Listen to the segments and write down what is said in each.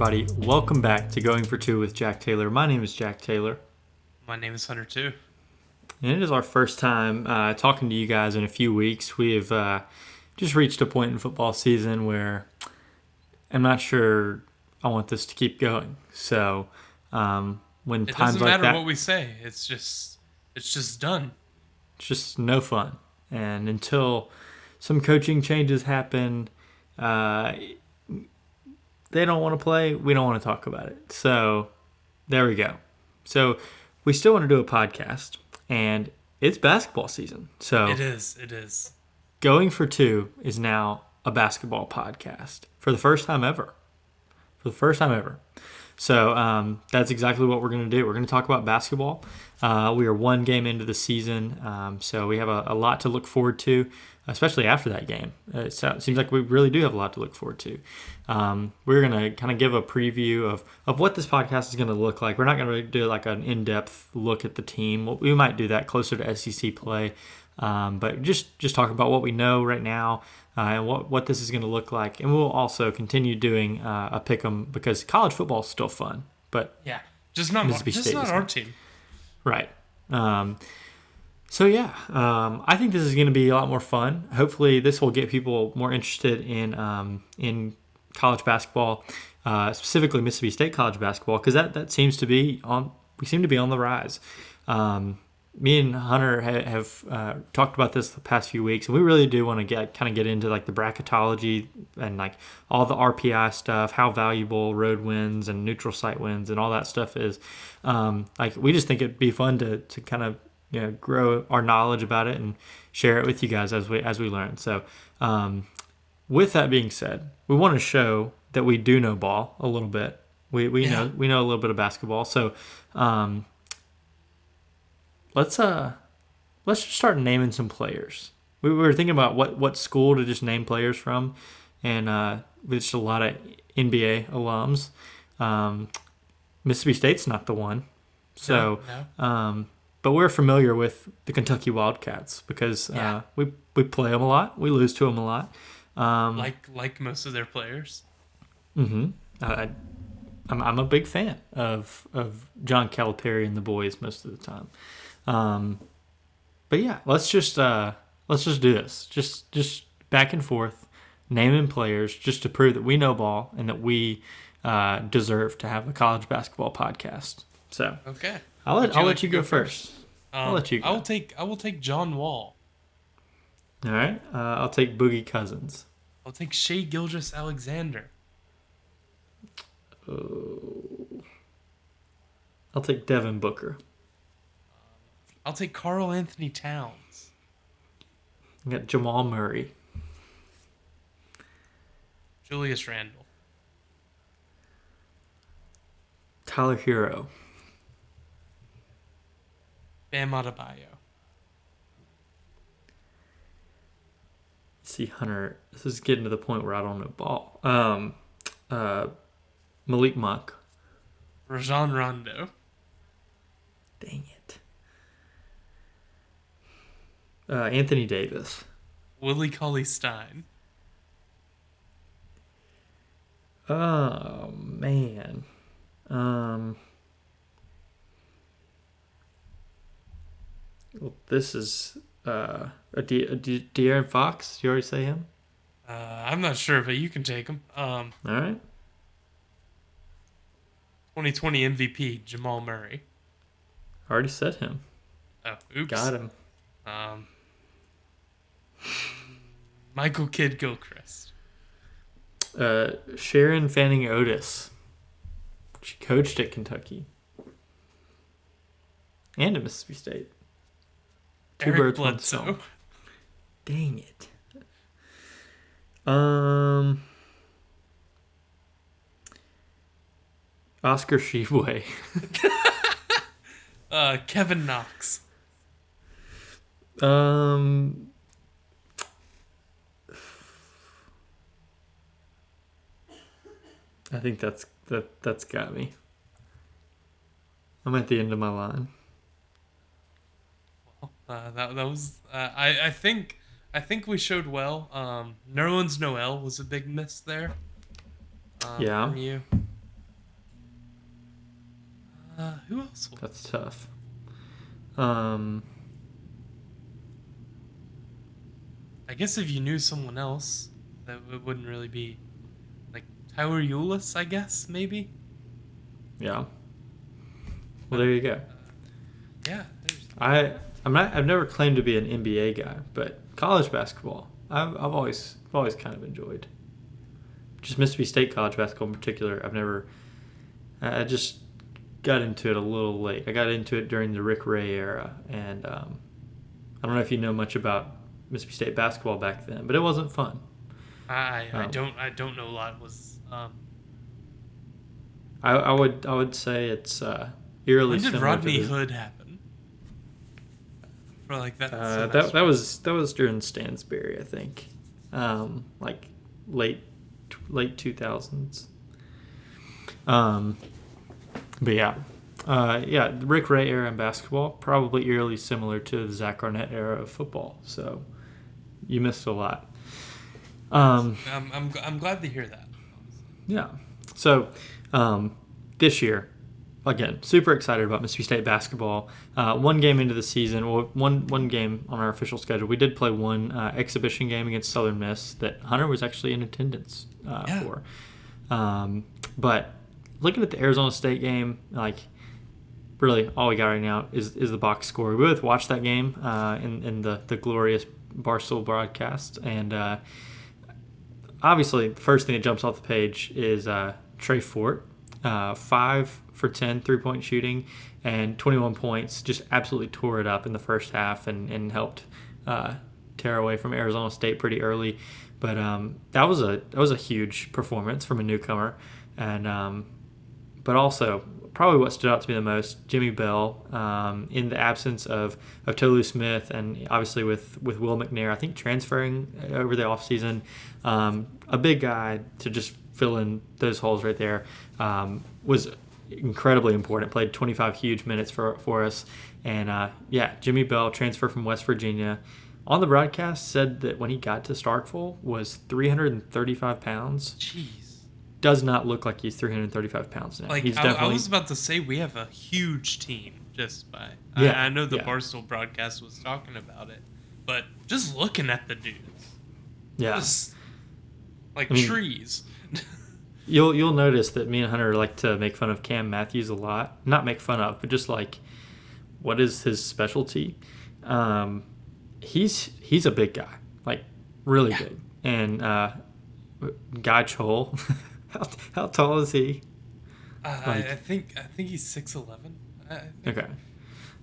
Everybody, welcome back to Going for Two with Jack Taylor. My name is Jack Taylor, My name is Hunter too. and it is our first time uh, talking to you guys in a few weeks. We have uh, just reached a point in football season where I'm not sure I want this to keep going. So, um, when It times doesn't like matter that, what we say. It's just it's just done. it's just no fun. And until some coaching changes happen, uh, they don't want to play. We don't want to talk about it. So there we go. So we still want to do a podcast, and it's basketball season. So It is. It is. going for two is now a basketball podcast for the first time ever. For the first time ever. So um, that's exactly what we're going to do. We're going to talk about basketball. Uh, we are one game into the season, um, so we have a, a lot to look forward to, especially after that game. Uh, It seems like we really do have a lot to look forward to. Um, we're going to kind of give a preview of, of what this podcast is going to look like. We're not going to do like an in depth look at the team. We might do that closer to SEC play. Um, but just just talk about what we know right now uh, and what, what this is going to look like, and we'll also continue doing uh, a pick 'em because college football is still fun. But Yeah. Just not Mississippi just State not our not. team. right, um, so yeah, um, I think this is going to be a lot more fun. Hopefully, this will get people more interested in um, in college basketball, uh, specifically Mississippi State college basketball, because that that seems to be on. We seem to be on the rise. Um, me and Hunter ha- have uh, talked about this the past few weeks, and we really do want to get kind of get into like the bracketology and like all the RPI stuff, how valuable road wins and neutral site wins and all that stuff is. Um, like we just think it'd be fun to to kind of you know grow our knowledge about it and share it with you guys as we as we learn. So, um, with that being said, we want to show that we do know ball a little bit. We we Yeah. know we know a little bit of basketball. So, um, let's uh let's just start naming some players. We were thinking about what what school to just name players from, and uh, there's just a lot of NBA alums. Um, Mississippi State's not the one, so No, no. um, but we're familiar with the Kentucky Wildcats because Yeah. uh, we we play them a lot. We lose to them a lot. Um, like like most of their players. hmm I, I'm, I'm a big fan of of John Calipari and the boys most of the time. Um, but yeah, let's just uh, let's just do this. Just just back and forth, naming players just to prove that we know ball and that we uh, deserve to have a college basketball podcast. So Okay. I'll let you I'll like let you go go first. I'll Um, let you I will take I will take John Wall. All right, uh, I'll take Boogie Cousins. I'll take Shai Gilgeous Alexander. Oh. I'll take Devin Booker. I'll take Karl Anthony Towns. I got Jamal Murray. Julius Randle. Tyler Herro. Bam Adebayo. see Hunter. This is getting to the point where I don't know ball. Um, uh, Malik Monk. Rajon Rondo. Dang it. Uh, Anthony Davis. Willie Cauley Stein. Oh man. Um. Well, this is uh a, De- a De- De'Aaron Fox. Did you already say him? Uh, I'm not sure, but you can take him. Um, All right. 2020 MVP Jamal Murray. I already said him. Oh, oops. Got him. Um, Michael Kidd Gilchrist. Uh, Sharon Fanning Otis. She coached at Kentucky and at Mississippi State. Two Eric birds, one Bledsoe. stone. Dang it. Um, Oscar Tshiebwe. Uh, Kevin Knox. Um, I think that's that. That's got me. I'm at the end of my line. Uh, that that was uh, I I think I think we showed well. Um, Nerlens Noel was a big miss there. Um, Yeah. From you. Uh, who else? will- That's tough. Um, I guess if you knew someone else, that it wouldn't really be Eulis. I guess maybe. yeah. Well, there you go. Yeah. there's- I I'm not I've never claimed to be an NBA guy, but college basketball I've I've always I've always kind of enjoyed. Just Mississippi State college basketball in particular, I've never. I I just got into it a little late. I got into it during the Rick Ray era, and um, I don't know if you know much about Mississippi State basketball back then, but it wasn't fun. I I Oh. don't I don't know a lot. Was um. I, I would I would say it's uh, eerily When did similar Rodney Hood happen? For like that. Uh, that that was that was during Stansbury, I think, um, like late late two thousands. Um, but yeah, uh, yeah, the Rick Ray era in basketball probably eerily similar to the Zach Arnett era of football. So you missed a lot. Um, I'm, I'm I'm glad to hear that. Yeah. So um, this year, again, super excited about Mississippi State basketball. Uh, one game into the season, well, one one game on our official schedule. We did play one uh, exhibition game against Southern Miss that Hunter was actually in attendance uh, Yeah. for. Um, but looking at the Arizona State game, like really all we got right now is, is the box score. We both watched that game uh, in, in the, the glorious Barstool broadcast. And uh, obviously, the first thing that jumps off the page is uh, Trey Fort. Uh, five for 10 three point shooting and 21 points. Just absolutely tore it up in the first half and, and helped uh, tear away from Arizona State pretty early. But um, that was a that was a huge performance from a newcomer, and um, but also probably what stood out to me the most, Jimmy Bell, um, in the absence of, of Tolu Smith and obviously with, with Will McNair, I think transferring over the offseason, um, a big guy to just fill in those holes right there um, was incredibly important. Played 25 huge minutes for, for us. And uh, yeah, Jimmy Bell, transfer from West Virginia. On the broadcast, said that when he got to Starkville was 335 pounds. Jeez. Does not look like he's 335 pounds now. Like he's I, definitely I was about to say, we have a huge team. Just by Yeah, I, I know the yeah. Barstool broadcast was talking about it, but just looking at the dudes, yeah. just like I mean- trees. You'll you'll notice that me and Hunter like to make fun of Cam Matthews a lot. Not make fun of, but just like what is his specialty? Um, he's he's a big guy, like really Yeah. big. And uh, Guy Chol, how, how tall is he? Uh, Like- I, I think I think he's six eleven. Okay.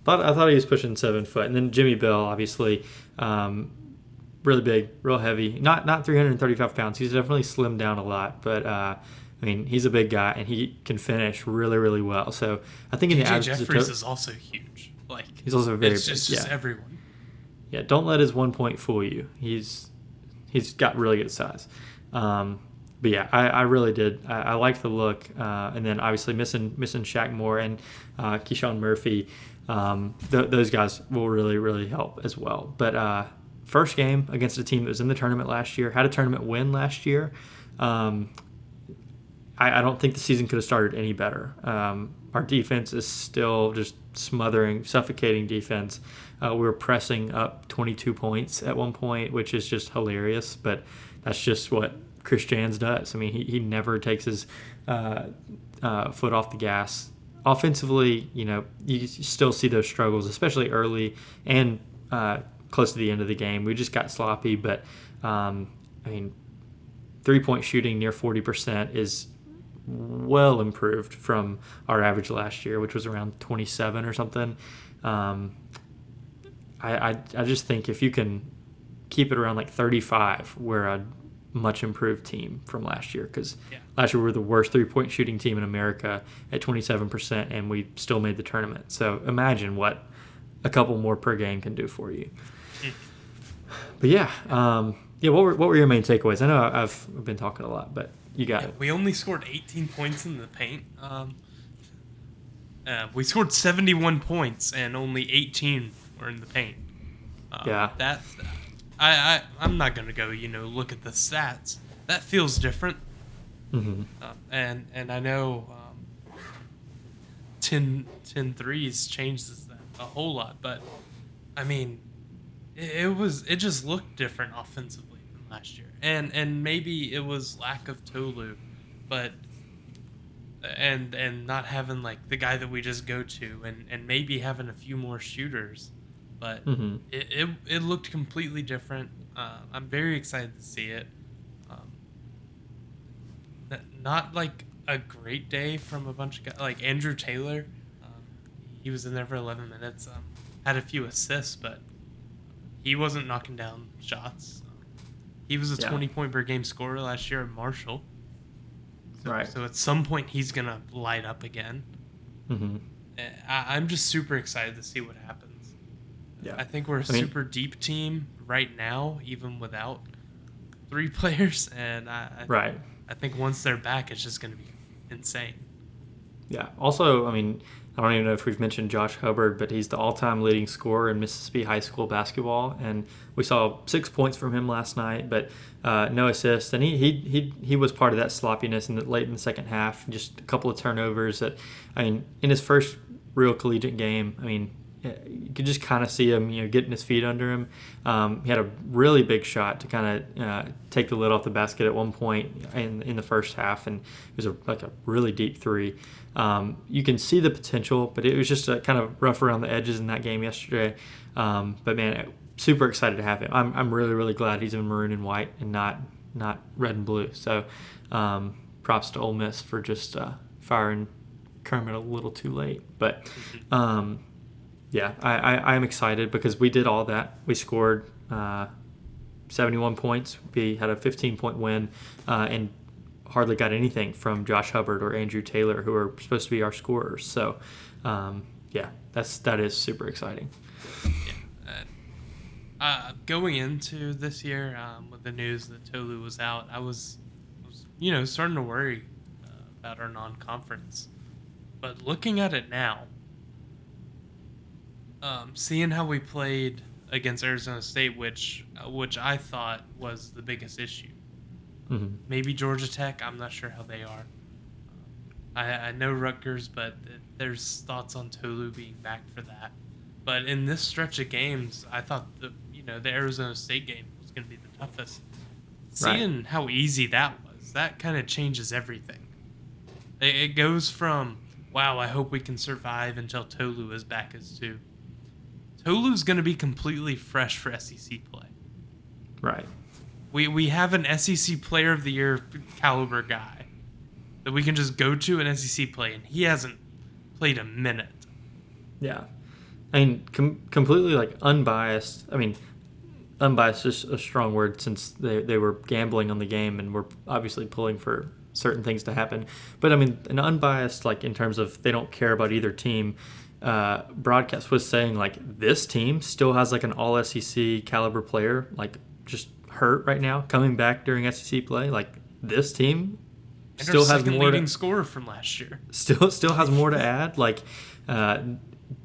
Thought I thought he was pushing seven foot, and then Jimmy Bell, obviously, um, really big, real heavy. Not not 335 pounds. He's definitely slimmed down a lot, but uh, I mean, he's a big guy, and he can finish really, really well. So I think in the Jeffries To- is also huge. Like he's also very it's big. just, yeah. just everyone. yeah, don't let his one point fool you. He's he's got really good size. Um, but yeah, I, I really did. I, I liked the look, uh, and then obviously missing missing Shaq Moore and uh, Keyshawn Murphy. Um, th- those guys will really really help as well. But uh, first game against a team that was in the tournament last year, had a tournament win last year. Um, I, I don't think the season could have started any better. Um, our defense is still just smothering, suffocating defense. Uh, we were pressing up 22 points at one point, which is just hilarious. But that's just what Chris Jans does. I mean, he, he never takes his uh, uh, foot off the gas. Offensively, you know, you, still see those struggles, especially early and uh, close to the end of the game. We just got sloppy, but um, I mean, three point shooting near 40% is well improved from our average last year, which was around 27 or something. Um, I, I, I just think if you can keep it around like 35, we're a much improved team from last year because Yeah. last year we were the worst three point shooting team in America at 27%, and we still made the tournament. So imagine what a couple more per game can do for you. But yeah, um, yeah. What were what were your main takeaways? I know I've been talking a lot, but you got Yeah, it. we only scored 18 points in the paint. Um, uh, we scored 71 points and only 18 were in the paint. Uh, Yeah. That I I I'm not gonna go. You know, look at the stats. That feels different. hmm Uh, and and I know um, 10, 10 threes changes that a whole lot. But I mean, it, it was it just looked different offensively than last year, and and maybe it was lack of Tolu, but and and not having like the guy that we just go to, and and maybe having a few more shooters, but Mhm. it, it it looked completely different. Uh, I'm very excited to see it. Um, not like a great day from a bunch of guys like Andrew Taylor. Um, he was in there for 11 minutes. Um, had a few assists, but he wasn't knocking down shots. He was a Yeah. 20 point per game scorer last year at Marshall. So, Right. So at some point he's gonna light up again. hmm Uh, I, I'm just super excited to see what happens. Yeah. I think we're a I mean- super deep team right now, even without three players, and I, I Right. I think once they're back, it's just gonna be insane. Yeah. Also, I mean, I don't even know if we've mentioned Josh Hubbard, but he's the all-time leading scorer in Mississippi high school basketball, and we saw six points from him last night, but uh, no assists. And he, he he he was part of that sloppiness in the late in the second half. Just a couple of turnovers. That I mean, in his first real collegiate game, I mean, you could just kind of see him, you know, getting his feet under him. Um, he had a really big shot to kind of uh, take the lid off the basket at one point in in the first half, and it was a, like a really deep three. Um, you can see the potential, but it was just a kind of rough around the edges in that game yesterday. Um, but man, super excited to have him. I'm, I'm really really glad he's in maroon and white and not not red and blue. So um, props to Ole Miss for just uh, firing Kermit a little too late. But um, yeah, I, I, I'm excited because we did all that. We scored uh, 71 points. We had a 15 point win uh, and hardly got anything from Josh Hubbard or Andrew Taylor, who are supposed to be our scorers. So um, yeah, that's that is super exciting. Uh, going into this year, um, with the news that Tolu was out, I was, was you know, starting to worry uh, about our non-conference. But looking at it now, um, seeing how we played against Arizona State, which uh, which I thought was the biggest issue. hmm Maybe Georgia Tech. I'm not sure how they are. I, I know Rutgers, but th- there's thoughts on Tolu being back for that. But in this stretch of games, I thought the you know the Arizona State game was going to be the toughest. Right. Seeing how easy that was, that kind of changes everything. It, it goes from wow, I hope we can survive until Tolu is back as two. Tolu's going to be completely fresh for SEC play. Right. We we have an SEC Player of the Year caliber guy that we can just go to an SEC play, and he hasn't played a minute. Yeah. I mean, com- completely like unbiased. I mean, unbiased is a strong word since they, they were gambling on the game and were obviously pulling for certain things to happen. But I mean, an unbiased, like in terms of they don't care about either team, uh, broadcast was saying like this team still has like an all SEC caliber player, like just hurt right now, coming back during SEC play. Like this team And still has more leading to, scorer from last year. still still has more to add. Like uh,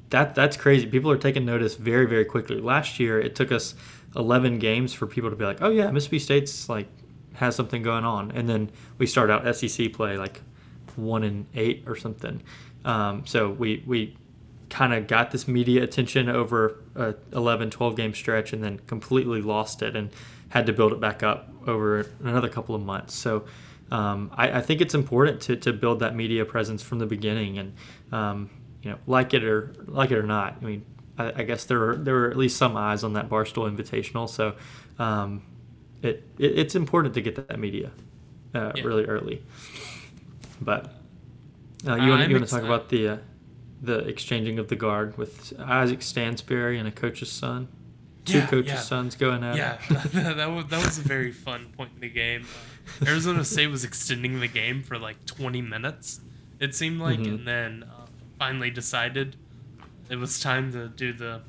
that that's crazy. People are taking notice very very quickly. Last year it took us 11 games for people to be like, oh yeah, Mississippi State's like has something going on, and then we start out SEC play like one in eight or something. Um, so we we kind of got this media attention over a 11 12 game stretch and then completely lost it and had to build it back up over another couple of months. So um, I, I think it's important to, to build that media presence from the beginning and um, you know like it or like it or not i mean i, I guess there were there were at least some eyes on that barstool invitational. So um, it, it it's important to get that media uh, Yeah. really early. But uh, you Uh, want to talk about the uh, the exchanging of the guard with Isaac Stansbury and a coach's son. Two Yeah, coaches' yeah. sons going at Yeah, it. that, that, was, that was a very fun point in the game. Uh, Arizona State was extending the game for like 20 minutes, it seemed like, Mhm. and then uh, finally decided it was time to do the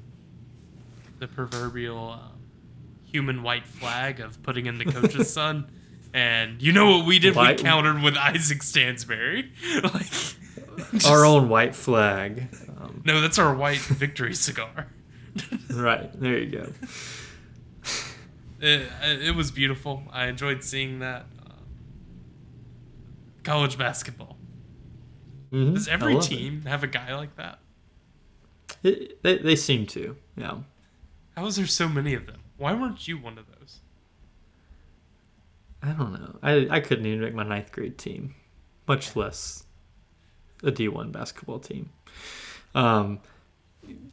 the proverbial um, human white flag of putting in the coach's son. And you know what we did? White- We countered with Isaac Stansbury. like Our own white flag. Um, No, that's our white victory cigar. right there, you go. it, it was beautiful. I enjoyed seeing that. Uh, college basketball. Mhm. Does every love it. team have a guy like that? It, they, they seem to, yeah. How is there so many of them? Why weren't you one of those? I don't know. I, I couldn't even make my ninth grade team, much less a D1 basketball team. Um,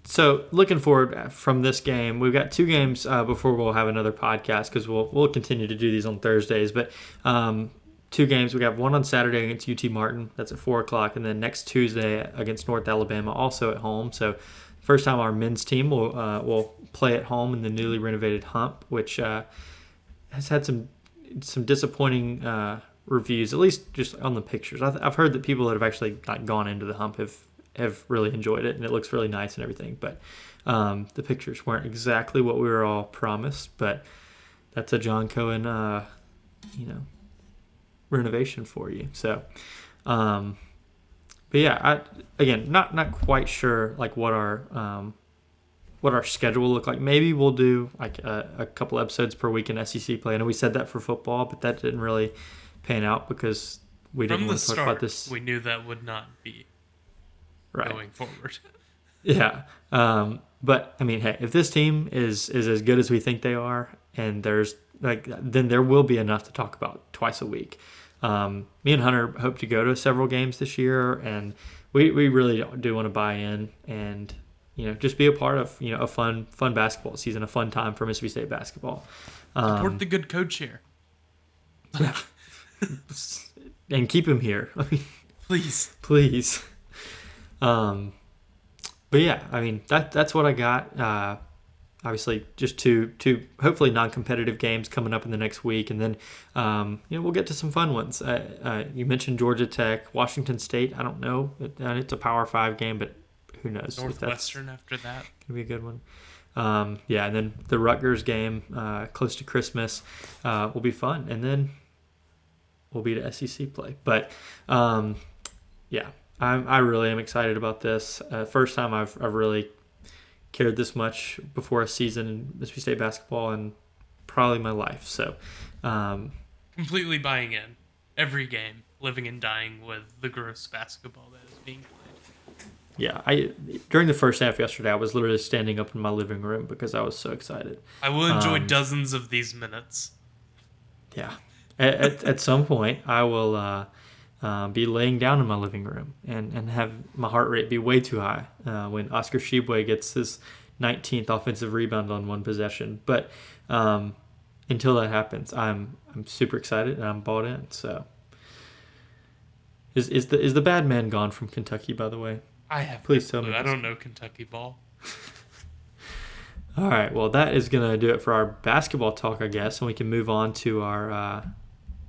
so looking forward from this game, we've got two games uh, before we'll have another podcast because we'll we'll continue to do these on Thursdays. But um, two games. We have one on Saturday against UT Martin. That's at four o'clock, and then next Tuesday against North Alabama, also at home. So first time our men's team will uh, will play at home in the newly renovated Hump, which uh, has had some some disappointing uh, reviews, at least just on the pictures. I've, I've heard that people that have actually like, gone into the Hump have have really enjoyed it, and it looks really nice and everything. But um, the pictures weren't exactly what we were all promised. But that's a John Cohen, uh, you know, renovation for you. So, um, but yeah, I again not not quite sure like what our um, what our schedule will look like. Maybe we'll do like a, a couple episodes per week in SEC play. I know we said that for football, but that didn't really pan out because we didn't want to talk start, about this. we knew that would not be right. going forward. Yeah. Um, but I mean, hey, if this team is is as good as we think they are, and there's like, then there will be enough to talk about twice a week. Um, me and Hunter hope to go to several games this year, and we, we really do want to buy in and you know just be a part of you know a fun fun basketball season, a fun time for Mississippi State basketball. Support Um, the good coach here, and keep him here. I mean, please. please. Um, but yeah, I mean that that's what I got. Uh, obviously, just two two hopefully non-competitive games coming up in the next week, and then um, you know we'll get to some fun ones. Uh, uh, you mentioned Georgia Tech, Washington State. I don't know, It- uh, it's a Power Five game, but who knows? Northwestern after that. gonna be a good one. Um, yeah, and then the Rutgers game uh, close to Christmas uh, will be fun, and then we'll be to SEC play. But um, yeah, I'm, I really am excited about this. Uh, first time I've, I've really cared this much before a season in Mississippi State basketball in probably my life. So um, Completely buying in. Every game, living and dying with the gross basketball that is being played. yeah, I during the first half yesterday, I was literally standing up in my living room because I was so excited. I will enjoy Um, dozens of these minutes. Yeah. At, at, at some point, I will uh, uh, be laying down in my living room and, and have my heart rate be way too high uh, when Oscar Tshiebwe gets his 19th offensive rebound on one possession. But um, until that happens, I'm I'm super excited and I'm bought in. So is is the is the bad man gone from Kentucky? By the way. I have Please tell me. I don't know Kentucky ball. All right. Well, that is gonna do it for our basketball talk, I guess, and we can move on to our uh,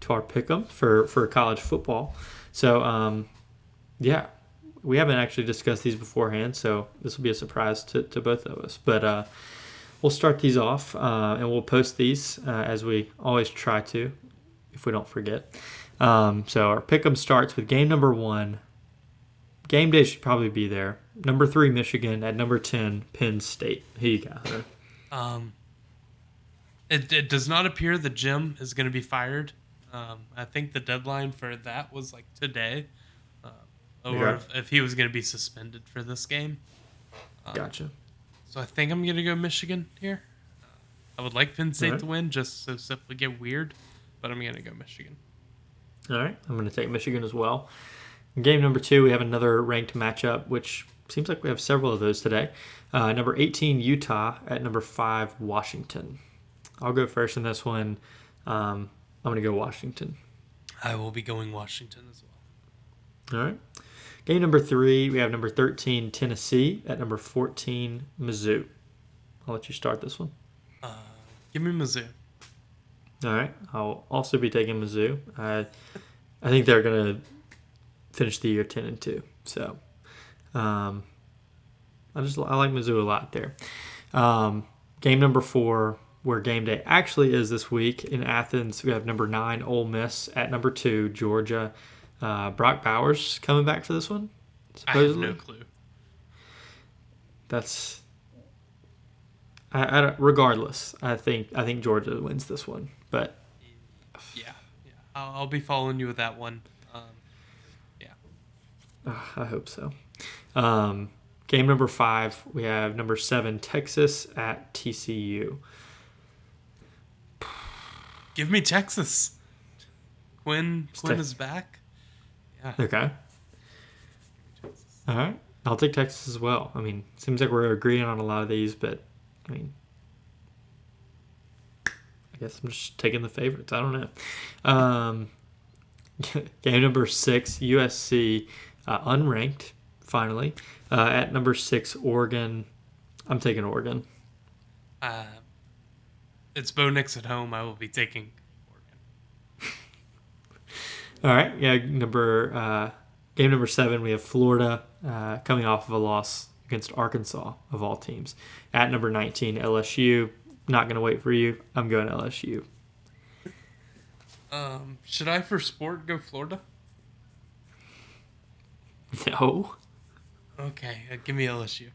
to our pick'em for for college football. So, um, yeah, we haven't actually discussed these beforehand, so this will be a surprise to, to both of us. But uh, we'll start these off, uh, and we'll post these uh, as we always try to, if we don't forget. Um, so our pick'em starts with game number one. Game day should probably be there. Number three, Michigan. At number ten, Penn State. Here you go. Um, it, it does not appear that Jim is going to be fired. Um, I think the deadline for that was like today, uh, or Okay. if, if he was going to be suspended for this game. Um, Gotcha. So I think I'm going to go Michigan here. I would like Penn State Alright. to win just so stuff would get weird, but I'm going to go Michigan. All right, I'm going to take Michigan as well. In game number two, we have another ranked matchup, which seems like we have several of those today. Uh, number 18, Utah, at number five, Washington. I'll go first in this one. Um, I'm going to go Washington. I will be going Washington as well. All right. Game number three, we have number 13, Tennessee, at number 14, Mizzou. I'll let you start this one. Uh, give me Mizzou. All right. I'll also be taking Mizzou. I, I think they're going to finish the year 10 and 2. So, um, I just I like Mizzou a lot there. Um, game number four, where game day actually is this week in Athens, we have number nine, Ole Miss, at number two, Georgia. Uh, Brock Bowers coming back for this one. I have Supposedly. no clue. That's. I, I don't, regardless, I think I think Georgia wins this one, but Yeah, yeah. I'll, I'll be following you with that one. Um, yeah. Uh, I hope so. Um, game number five, we have number seven, Texas at TCU. Give me Texas. Quinn Quinn is back. Yeah. Okay. All right. I'll take Texas as well. I mean, seems like we're agreeing on a lot of these, but I mean, I guess I'm just taking the favorites. I don't know. Um, game number six, USC, uh, unranked, finally. Uh, at number six, Oregon. I'm taking Oregon. Uh, it's Bo Nix at home. I will be taking Oregon. All right. Yeah. Number uh, game number seven, we have Florida uh, coming off of a loss against Arkansas of all teams. At number 19, LSU. Not going to wait for you. I'm going LSU. Um, should I for sport go Florida? No. Okay, uh, give me LSU.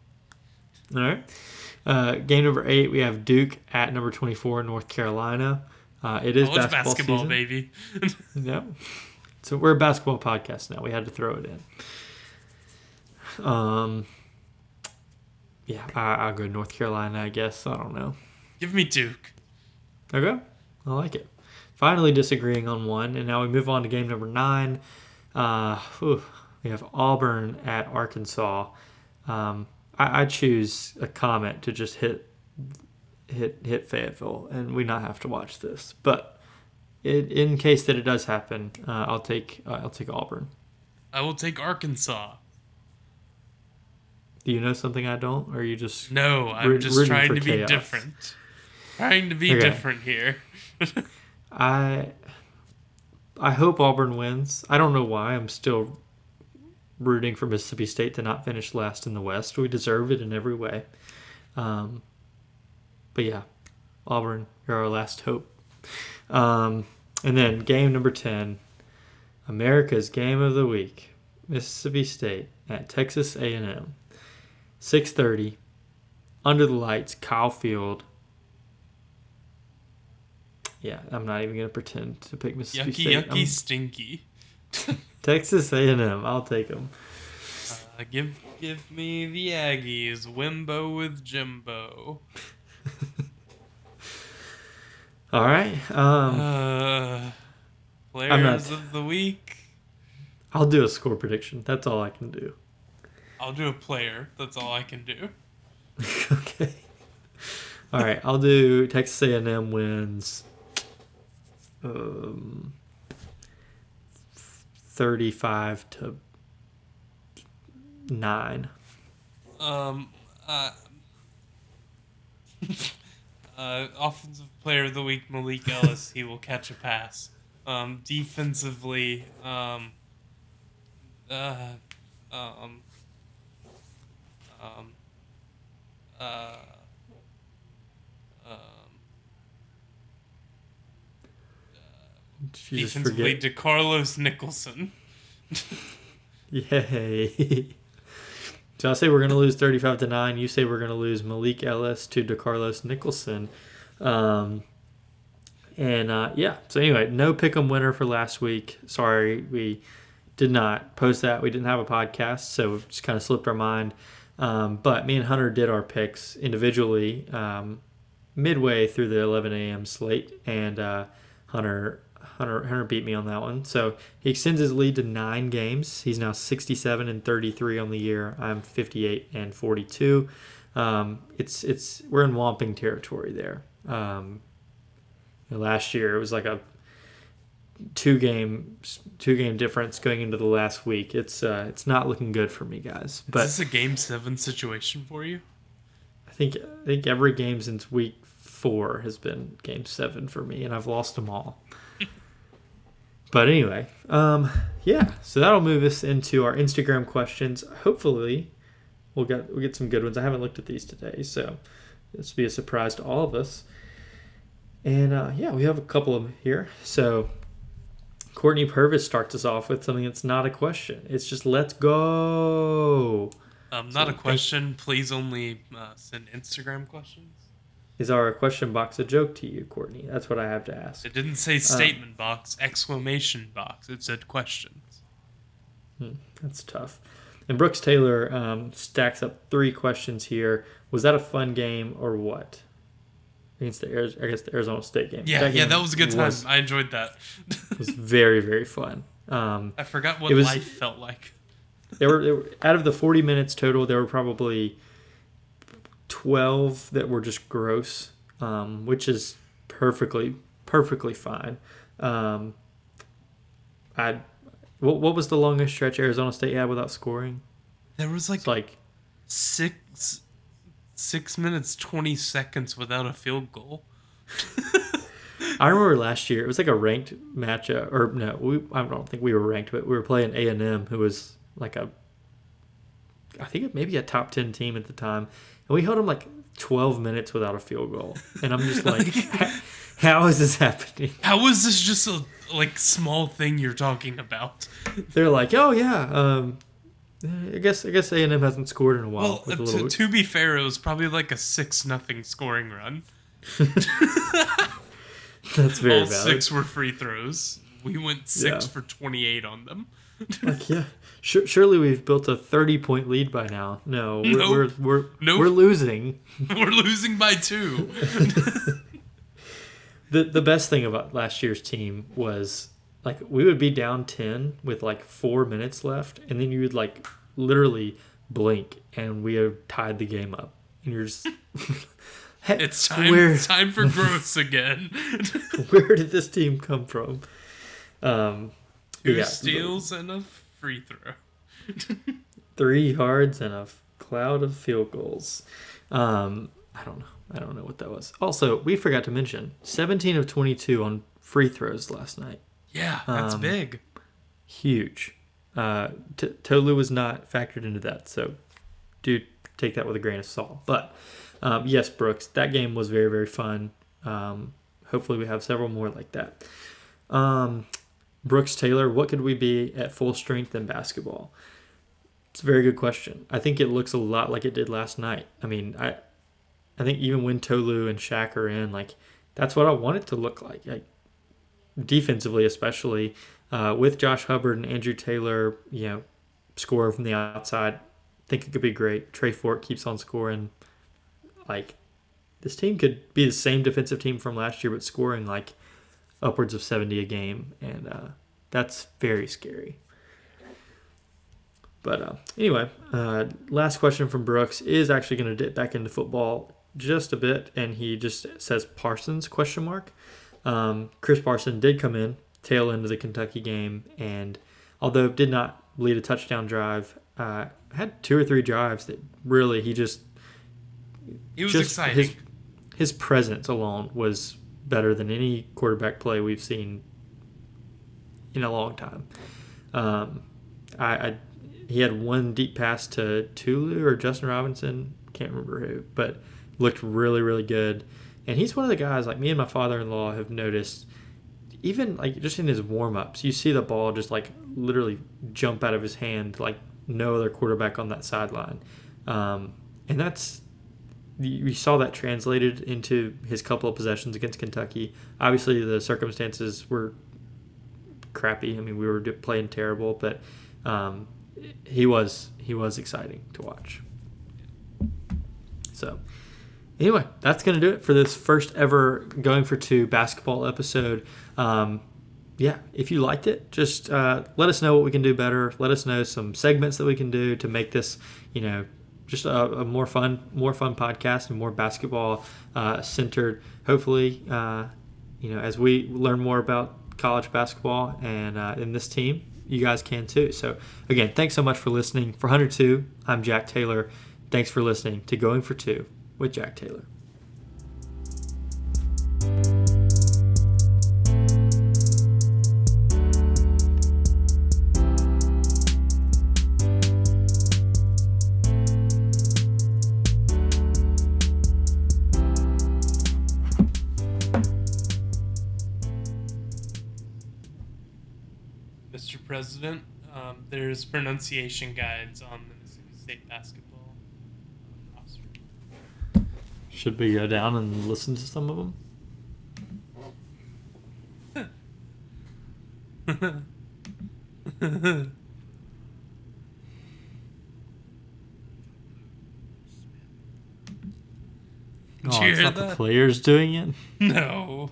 All right. Uh, game number eight, we have Duke at number 24, North Carolina. Uh, it is Oh, basketball, basketball, season. baby. Yep. So we're a basketball podcast now. We had to throw it in. Um. Yeah, I, I'll go North Carolina. I guess I don't know. give me Duke. Okay, I like it. Finally disagreeing on one, and now we move on to game number nine. Uh, whew, we have Auburn at Arkansas. Um, I, I choose a comment to just hit hit hit Fayetteville, and we not have to watch this. But it, in case that it does happen, uh, I'll take uh, I'll take Auburn. I will take Arkansas. Do you know something I don't, or are you just No, I'm just trying to be different. Trying to be Okay. different here. I I hope Auburn wins. I don't know why. I'm still rooting for Mississippi State to not finish last in the West. We deserve it in every way. Um, but yeah, Auburn, you're our last hope. Um, and then game number ten, America's game of the week, Mississippi State at Texas A&M, six thirty, under the lights, Kyle Field. Yeah, I'm not even gonna pretend to pick Mississippi yucky, State. yucky, I'm- stinky. Texas A&M. I'll take them. Uh, give give me the Aggies. Wimbo with Jimbo. All right. Um, Uh, players not- of the week. I'll do a score prediction. That's all I can do. I'll do a player. That's all I can do. okay. All right. I'll do Texas A&M wins. Um, thirty-five to nine. Um, uh, uh, offensive player of the week, Malik Ellis. he will catch a pass. Um, defensively, um, uh, um, um, uh, Jesus, defensively, forget. DeCarlos Nicholson. Yay. so I say we're going to lose 35 to 9. You say we're going to lose Malik Ellis to DeCarlos Nicholson. Um, and uh, yeah, so anyway, no pick 'em winner for last week. Sorry, we did not post that. We didn't have a podcast, so it just kind of slipped our mind. Um, but me and Hunter did our picks individually um, midway through the 11 a.m. slate, and uh, Hunter Hunter Hunter beat me on that one. So he extends his lead to nine games. He's now 67 and 33 on the year. I'm 58 and 42. Um, it's it's we're in Wamping territory there. Um, you know, last year it was like a two game two game difference going into the last week. It's uh, it's not looking good for me, guys. But Is this a game seven situation for you? I think I think every game since week four has been game seven for me, and I've lost them all. but anyway, um, yeah. So that'll move us into our Instagram questions. Hopefully, we'll get we'll get some good ones. I haven't looked at these today, so this will be a surprise to all of us. And uh, yeah, we have a couple of them here. So Courtney Purvis starts us off with something that's not a question. It's just let's go. Um, So not a thank- question. Please only uh, send Instagram questions. Is our question box a joke to you, Courtney? That's what I have to ask. It didn't say statement box, exclamation box. It said questions. Hmm, that's tough. And Brooks Taylor um, stacks up three questions here. Was that a fun game or what? Against the Ari- I guess the Arizona State game. Yeah, yeah, game that was a good time. Was, I enjoyed that. It was very very fun. Um, I forgot what It was- life felt like. there were, there were out of the 40 minutes total there were probably 12 that were just gross um, which is perfectly perfectly fine. Um, i what, what was the longest stretch arizona state had without scoring? There was like it's like six six minutes twenty seconds without a field goal. i remember last year it was like a ranked matchup or no we, i don't think we were ranked but we were playing a&m who was like a i think maybe a top 10 team at the time and we held them like 12 minutes without a field goal and i'm just like how is this happening How is this just a like small thing you're talking about? they're like oh yeah um i guess i guess a&m hasn't scored in a while Well, with a uh, little- to, to be fair, it was probably like a six nothing scoring run. that's very All valid six were free throws. We went six Yeah. for twenty eight on them. Like yeah Sur- surely we've built a 30 point lead by now no we're Nope. we're, we're, Nope. we're losing We're losing by two. The the best thing about last year's team was like we would be down ten with like four minutes left, and then you would like literally blink, and we have tied the game up, and you're just. It's time Where time for growth again. where did this team come from? Um, Two yeah, steals and a free throw. three yards and a cloud of field goals. Um, I don't know. I don't know what that was. Also, we forgot to mention 17 of 22 on free throws last night. Yeah, that's Um, big. huge. Uh, T- Tolu was not factored into that, so do take that with a grain of salt. But um, yes, Brooks, that game was very very fun. Um, hopefully, we have several more like that. Um, Brooks Taylor, what could we be at full strength in basketball? It's a very good question. I think it looks a lot like it did last night. I mean, I I think even when Tolu and Shaq are in, like that's what I want it to look like. Like defensively, especially uh, with Josh Hubbard and Andrew Taylor, you know, scoring from the outside. I think it could be great. Trey Fort keeps on scoring. Like this team could be the same defensive team from last year, but scoring like upwards of seventy a game, and uh, that's very scary. But uh, anyway, uh, last question from Brooks is actually going to dip back into football just a bit, and he just says Parsons question mark. Um, Chris Parson did come in tail end of the Kentucky game, and although did not lead a touchdown drive, uh, had two or three drives that really he just It was just exciting. his his presence alone was better than any quarterback play we've seen in a long time. Um, I, I he had one deep pass to Tulu or Justin Robinson, can't remember who, but looked really really good. And he's one of the guys like me and my father-in-law have noticed even like just in his warm-ups, you see the ball just like literally jump out of his hand like no other quarterback on that sideline. Um, and that's you saw that translated into his couple of possessions against Kentucky. Obviously, the circumstances were crappy. I mean, we were playing terrible, but um, he was he was exciting to watch. So, anyway, that's gonna do it for this first ever going for two basketball episode. Um, yeah, if you liked it, just uh, let us know what we can do better. Let us know some segments that we can do to make this, you know, just a, a more fun, more fun podcast and more basketball uh, centered. Hopefully, uh, you know, as we learn more about college basketball and uh, in this team, you guys can too. So again, thanks so much for listening. For 102, I'm Jack Taylor. Thanks for listening to Going for Two with Jack Taylor. president, um, there's pronunciation guides on the Mississippi State basketball um, roster. Should we go down and listen to some of them? Oh, it's not that? the players doing it? No.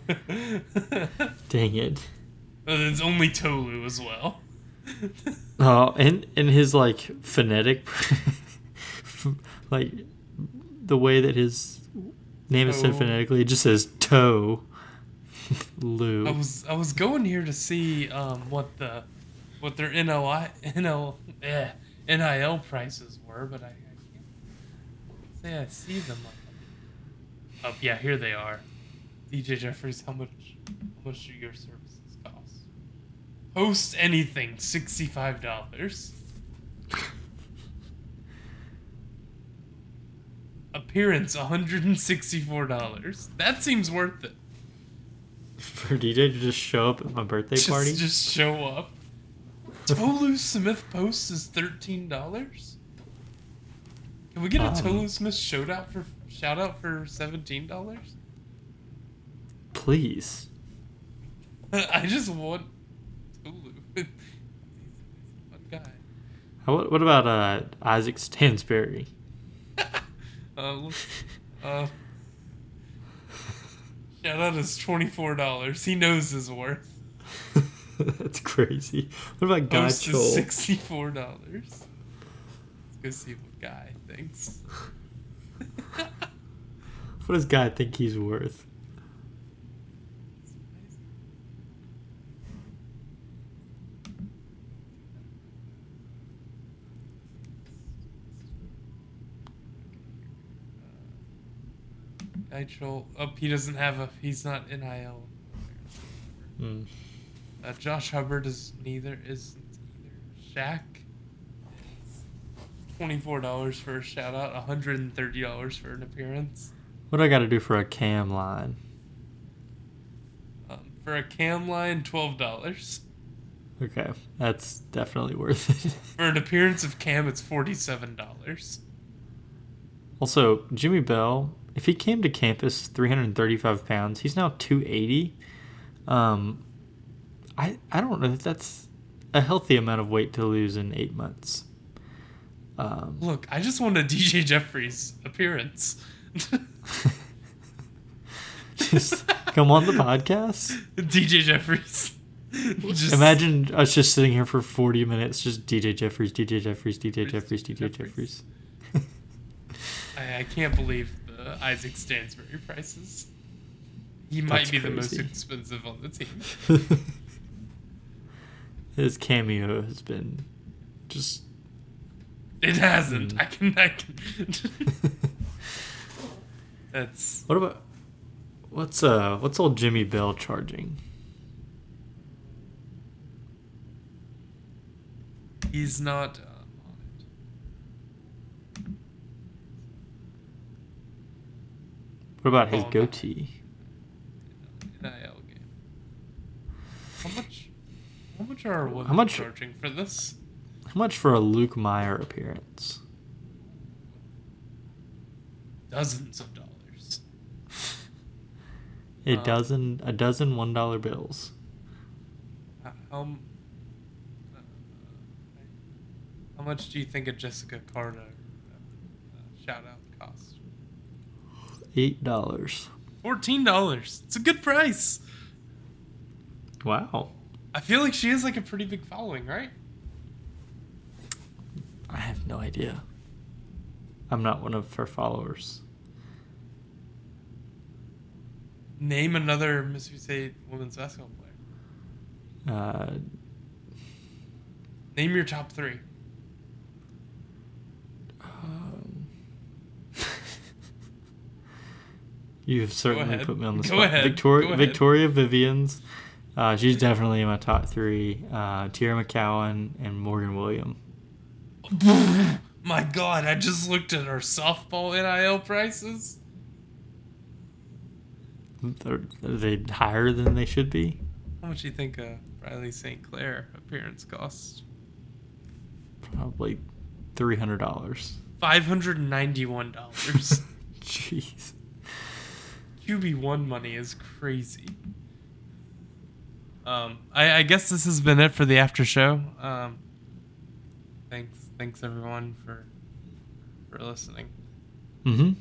Dang it. Well, it's only Tolu as well. Oh, and and his like phonetic, like the way that his name is said phonetically, it just says toe. Lou. I was I was going here to see um what the what their NOI NL eh, NIL prices were, but I, I can't say I see them. Like, oh yeah, here they are. DJ Jeffries, how much how much do your services? Host anything, sixty five dollars. Appearance, one hundred and sixty four dollars. That seems worth it. For DJ to just show up at my birthday just, party. Just show up. Tolu Smith post is thirteen dollars. Can we get a Um, Tolu Smith shout out for shout out for seventeen dollars? Please. I just want Tolu. He's a fun guy. How, what, what about uh, Isaac Stansbury? Uh, uh, shout out is twenty four dollars. He knows his worth. That's crazy. What about Guy Post Chol? sixty four dollars. Let's go see what guy thinks. What does Guy think he's worth? Nitro. Oh, he doesn't have a. He's not NIL. Hmm. Uh, Josh Hubbard is neither. Isn't either. Shaq. Twenty-four dollars for a shout out. One hundred and thirty dollars for an appearance. What do I got to do for a cam line? Um, for a cam line, twelve dollars. Okay, that's definitely worth it. For an appearance of Cam, it's forty-seven dollars. also, Jimmy Bell, if he came to campus 335 pounds, he's now 280. Um, I I don't know if that's a healthy amount of weight to lose in eight months. Um, Look, I just want a DJ Jeffries appearance. just come on the podcast. DJ Jeffries. Just- Imagine us just sitting here for 40 minutes, just DJ Jeffries, DJ Jeffries, DJ Jeffries, DJ Jeffries. Jeffries. I, I can't believe the Isaac Stansbury prices. He might That's be the most expensive on the team. His cameo has been just. It hasn't. Mm. I can. I can. That's What about what's uh what's old Jimmy Bell charging? he's not uh, on it. What about his Oh, goatee? NIL game. How much? How much are women How much- charging for this? How much for a Luke Meyer appearance? Dozens of dollars. A Uh, dozen a dozen one dollar bills. How, how, uh, how much do you think of Jessika Carter uh, shout out? Eight dollars. Fourteen dollars. It's a good price. Wow. I feel like she has like a pretty big following, right? I have no idea. I'm not one of her followers. Name another Mississippi State women's basketball player. Uh, Name your top three. um, You've certainly put me on the spot. Victoria, Go ahead. Victoria Vivians. Uh, she's definitely in my top three. Uh, Teaira McCowan and Morgan William. My God, I just looked at our softball NIL prices. Are, are they higher than they should be? How much do you think a Riley St. Clair appearance cost? Probably three hundred dollars. Five hundred ninety-one dollars. Jeez. QB one money is crazy. Um, I, I guess this has been it for the after show. Um, thanks, thanks everyone for for listening. Mm-hmm.